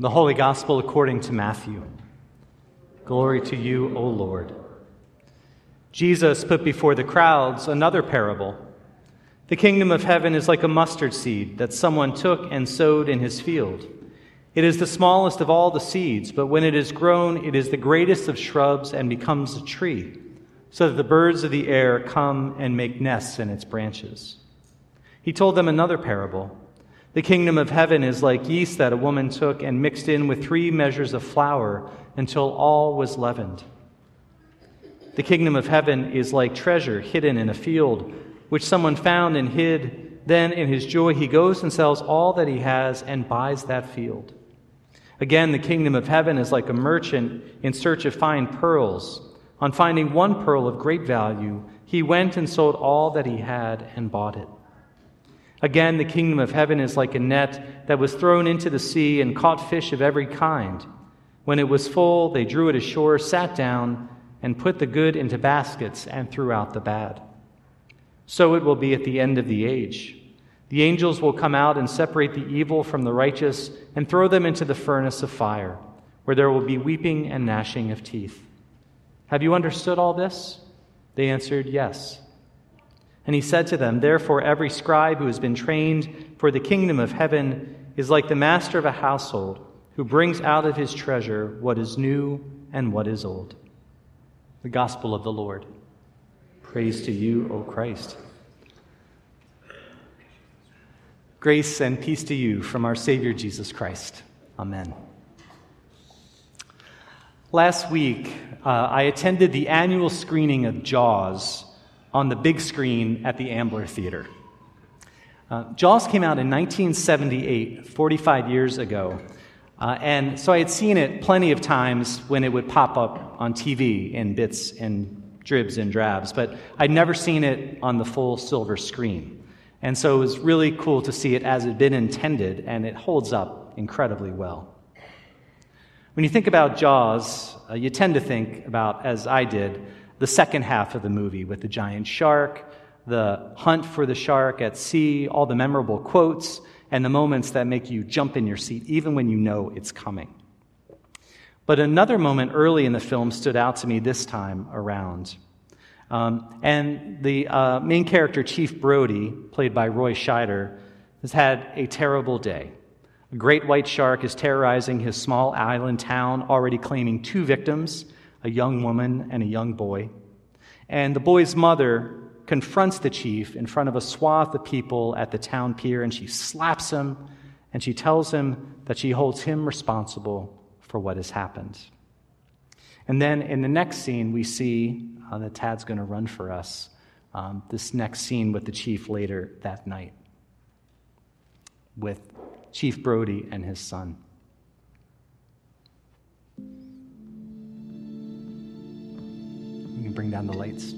The Holy Gospel according to Matthew. Glory to you, O Lord. Jesus put before the crowds another parable. The kingdom of heaven is like a mustard seed that someone took and sowed in his field. It is the smallest of all the seeds, but when it is grown, it is the greatest of shrubs and becomes a tree, so that the birds of the air come and make nests in its branches. He told them another parable. The kingdom of heaven is like yeast that a woman took and mixed in with three measures of flour until all was leavened. The kingdom of heaven is like treasure hidden in a field, which someone found and hid. Then, in his joy, he goes and sells all that he has and buys that field. Again, the kingdom of heaven is like a merchant in search of fine pearls. On finding one pearl of great value, he went and sold all that he had and bought it. Again, the kingdom of heaven is like a net that was thrown into the sea and caught fish of every kind. When it was full, they drew it ashore, sat down, and put the good into baskets and threw out the bad. So it will be at the end of the age. The angels will come out and separate the evil from the righteous and throw them into the furnace of fire, where there will be weeping and gnashing of teeth. Have you understood all this? They answered, Yes. And he said to them, Therefore, every scribe who has been trained for the kingdom of heaven is like the master of a household who brings out of his treasure what is new and what is old. The gospel of the Lord. Praise to you, O Christ. Grace and peace to you from our Savior Jesus Christ. Amen. Last week, uh, I attended the annual screening of Jaws on the big screen at the Ambler Theater. Uh, Jaws came out in 1978, 45 years ago. Uh, and so I had seen it plenty of times when it would pop up on TV in bits and dribs and drabs, but I'd never seen it on the full silver screen. And so it was really cool to see it as it had been intended, and it holds up incredibly well. When you think about Jaws, uh, you tend to think about, as I did, the second half of the movie with the giant shark, the hunt for the shark at sea, all the memorable quotes, and the moments that make you jump in your seat, even when you know it's coming. But another moment early in the film stood out to me this time around. Um, and the uh, main character, Chief Brody, played by Roy Scheider, has had a terrible day. A great white shark is terrorizing his small island town, already claiming two victims a young woman and a young boy. And the boy's mother confronts the chief in front of a swath of people at the town pier, and she slaps him and she tells him that she holds him responsible for what has happened. And then in the next scene, we see uh, that Tad's going to run for us. Um, this next scene with the chief later that night with Chief Brody and his son. Can bring down the lights.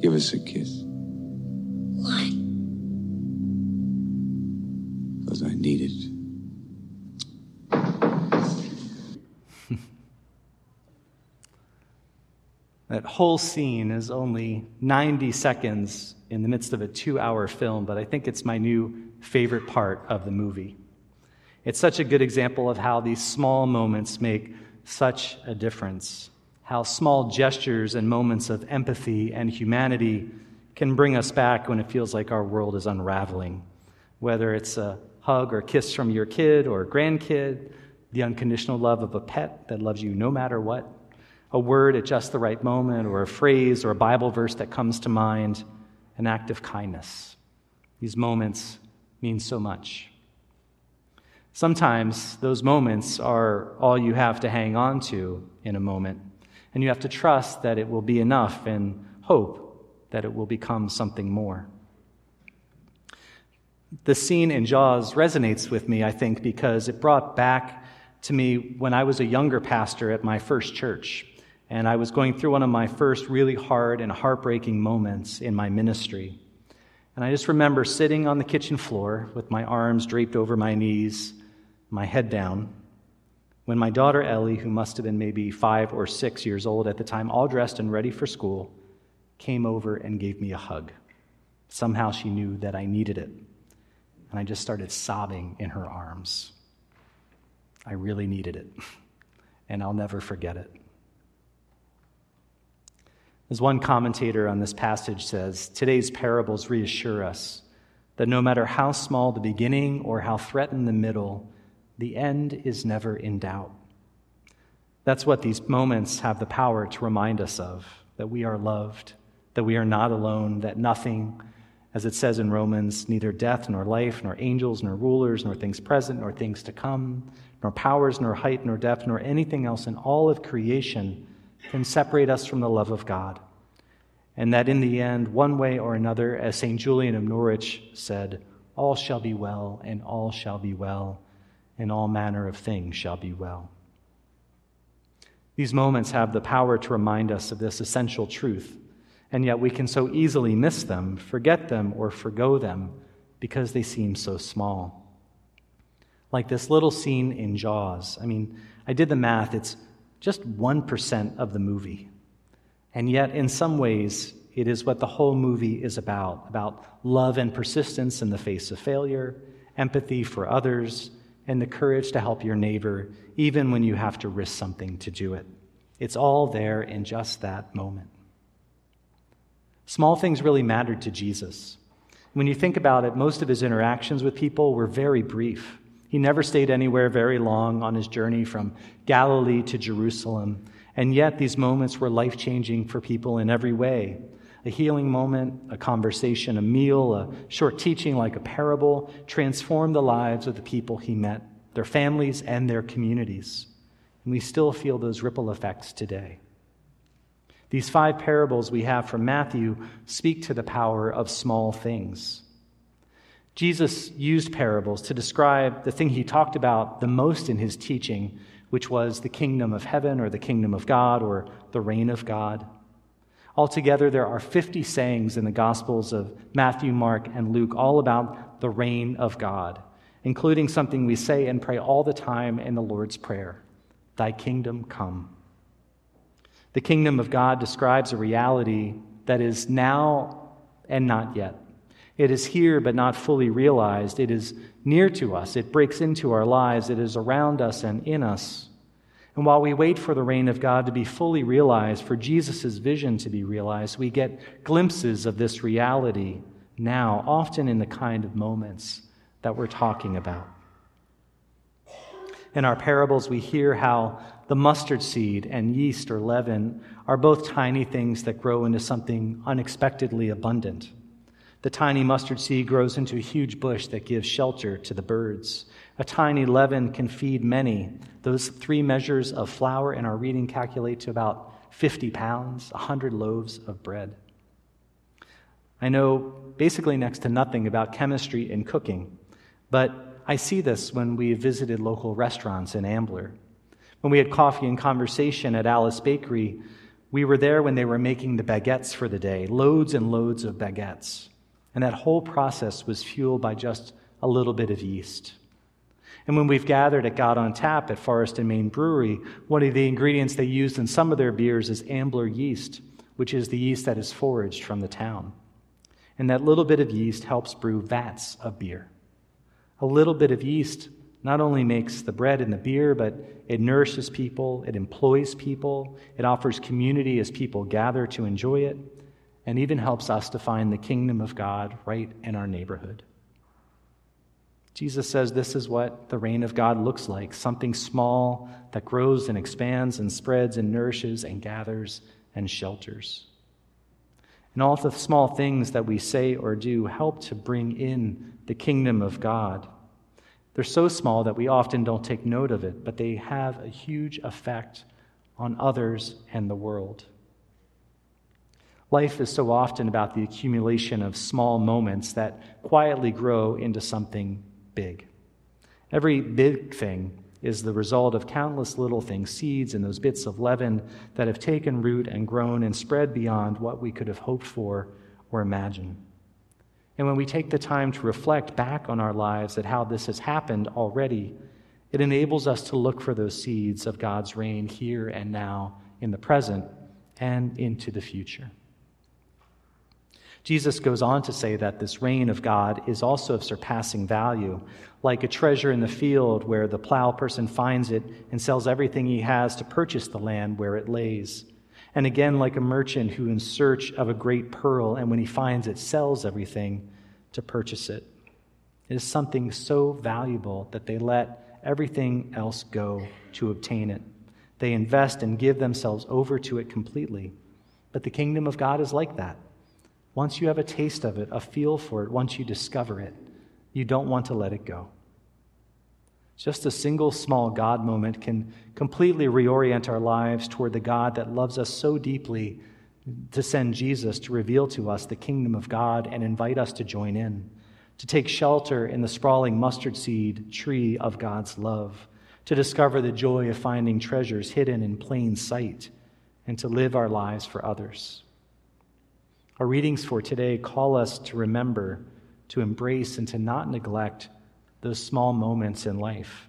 Give us a kiss. Why? Because I need it. that whole scene is only 90 seconds in the midst of a two hour film, but I think it's my new favorite part of the movie. It's such a good example of how these small moments make such a difference how small gestures and moments of empathy and humanity can bring us back when it feels like our world is unraveling. Whether it's a hug or kiss from your kid or grandkid, the unconditional love of a pet that loves you no matter what, a word at just the right moment, or a phrase or a Bible verse that comes to mind, an act of kindness. These moments mean so much. Sometimes those moments are all you have to hang on to in a moment, and you have to trust that it will be enough and hope that it will become something more. The scene in Jaws resonates with me, I think, because it brought back to me when I was a younger pastor at my first church. And I was going through one of my first really hard and heartbreaking moments in my ministry. And I just remember sitting on the kitchen floor with my arms draped over my knees, my head down, when my daughter Ellie, who must have been maybe five or six years old at the time, all dressed and ready for school, came over and gave me a hug. Somehow she knew that I needed it. And I just started sobbing in her arms. I really needed it, and I'll never forget it. As one commentator on this passage says, today's parables reassure us that no matter how small the beginning or how threatened the middle, the end is never in doubt. That's what these moments have the power to remind us of that we are loved, that we are not alone, that nothing, as it says in Romans, neither death nor life, nor angels, nor rulers, nor things present, nor things to come, nor powers, nor height, nor depth, nor anything else in all of creation can separate us from the love of God. And that in the end, one way or another, as St. Julian of Norwich said, all shall be well, and all shall be well, and all manner of things shall be well. These moments have the power to remind us of this essential truth, and yet we can so easily miss them, forget them, or forgo them because they seem so small. Like this little scene in Jaws. I mean, I did the math, it's just 1% of the movie. And yet, in some ways, it is what the whole movie is about about love and persistence in the face of failure, empathy for others, and the courage to help your neighbor, even when you have to risk something to do it. It's all there in just that moment. Small things really mattered to Jesus. When you think about it, most of his interactions with people were very brief. He never stayed anywhere very long on his journey from Galilee to Jerusalem. And yet, these moments were life changing for people in every way. A healing moment, a conversation, a meal, a short teaching like a parable transformed the lives of the people he met, their families, and their communities. And we still feel those ripple effects today. These five parables we have from Matthew speak to the power of small things. Jesus used parables to describe the thing he talked about the most in his teaching, which was the kingdom of heaven or the kingdom of God or the reign of God. Altogether, there are 50 sayings in the Gospels of Matthew, Mark, and Luke all about the reign of God, including something we say and pray all the time in the Lord's Prayer Thy kingdom come. The kingdom of God describes a reality that is now and not yet. It is here, but not fully realized. It is near to us. It breaks into our lives. It is around us and in us. And while we wait for the reign of God to be fully realized, for Jesus' vision to be realized, we get glimpses of this reality now, often in the kind of moments that we're talking about. In our parables, we hear how the mustard seed and yeast or leaven are both tiny things that grow into something unexpectedly abundant. The tiny mustard seed grows into a huge bush that gives shelter to the birds. A tiny leaven can feed many. Those three measures of flour in our reading calculate to about 50 pounds, 100 loaves of bread. I know basically next to nothing about chemistry and cooking, but I see this when we visited local restaurants in Ambler. When we had coffee and conversation at Alice Bakery, we were there when they were making the baguettes for the day, loads and loads of baguettes. And that whole process was fueled by just a little bit of yeast. And when we've gathered at God on Tap at Forest and Main Brewery, one of the ingredients they used in some of their beers is Ambler yeast, which is the yeast that is foraged from the town. And that little bit of yeast helps brew vats of beer. A little bit of yeast not only makes the bread and the beer, but it nourishes people, it employs people, it offers community as people gather to enjoy it, and even helps us to find the kingdom of God right in our neighborhood. Jesus says this is what the reign of God looks like something small that grows and expands and spreads and nourishes and gathers and shelters. And all the small things that we say or do help to bring in the kingdom of God. They're so small that we often don't take note of it, but they have a huge effect on others and the world. Life is so often about the accumulation of small moments that quietly grow into something big. Every big thing is the result of countless little things, seeds and those bits of leaven that have taken root and grown and spread beyond what we could have hoped for or imagined. And when we take the time to reflect back on our lives at how this has happened already, it enables us to look for those seeds of God's reign here and now in the present and into the future. Jesus goes on to say that this reign of God is also of surpassing value, like a treasure in the field where the plow person finds it and sells everything he has to purchase the land where it lays. And again, like a merchant who, in search of a great pearl, and when he finds it, sells everything to purchase it. It is something so valuable that they let everything else go to obtain it. They invest and give themselves over to it completely. But the kingdom of God is like that. Once you have a taste of it, a feel for it, once you discover it, you don't want to let it go. Just a single small God moment can completely reorient our lives toward the God that loves us so deeply to send Jesus to reveal to us the kingdom of God and invite us to join in, to take shelter in the sprawling mustard seed tree of God's love, to discover the joy of finding treasures hidden in plain sight, and to live our lives for others. Our readings for today call us to remember, to embrace, and to not neglect those small moments in life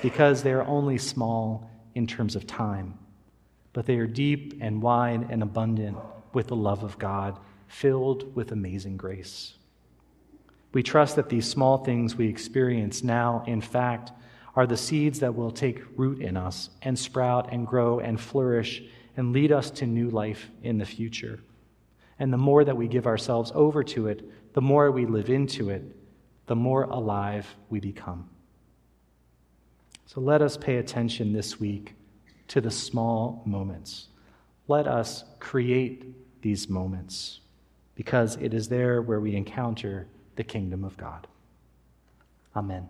because they are only small in terms of time, but they are deep and wide and abundant with the love of God, filled with amazing grace. We trust that these small things we experience now, in fact, are the seeds that will take root in us and sprout and grow and flourish and lead us to new life in the future. And the more that we give ourselves over to it, the more we live into it, the more alive we become. So let us pay attention this week to the small moments. Let us create these moments because it is there where we encounter the kingdom of God. Amen.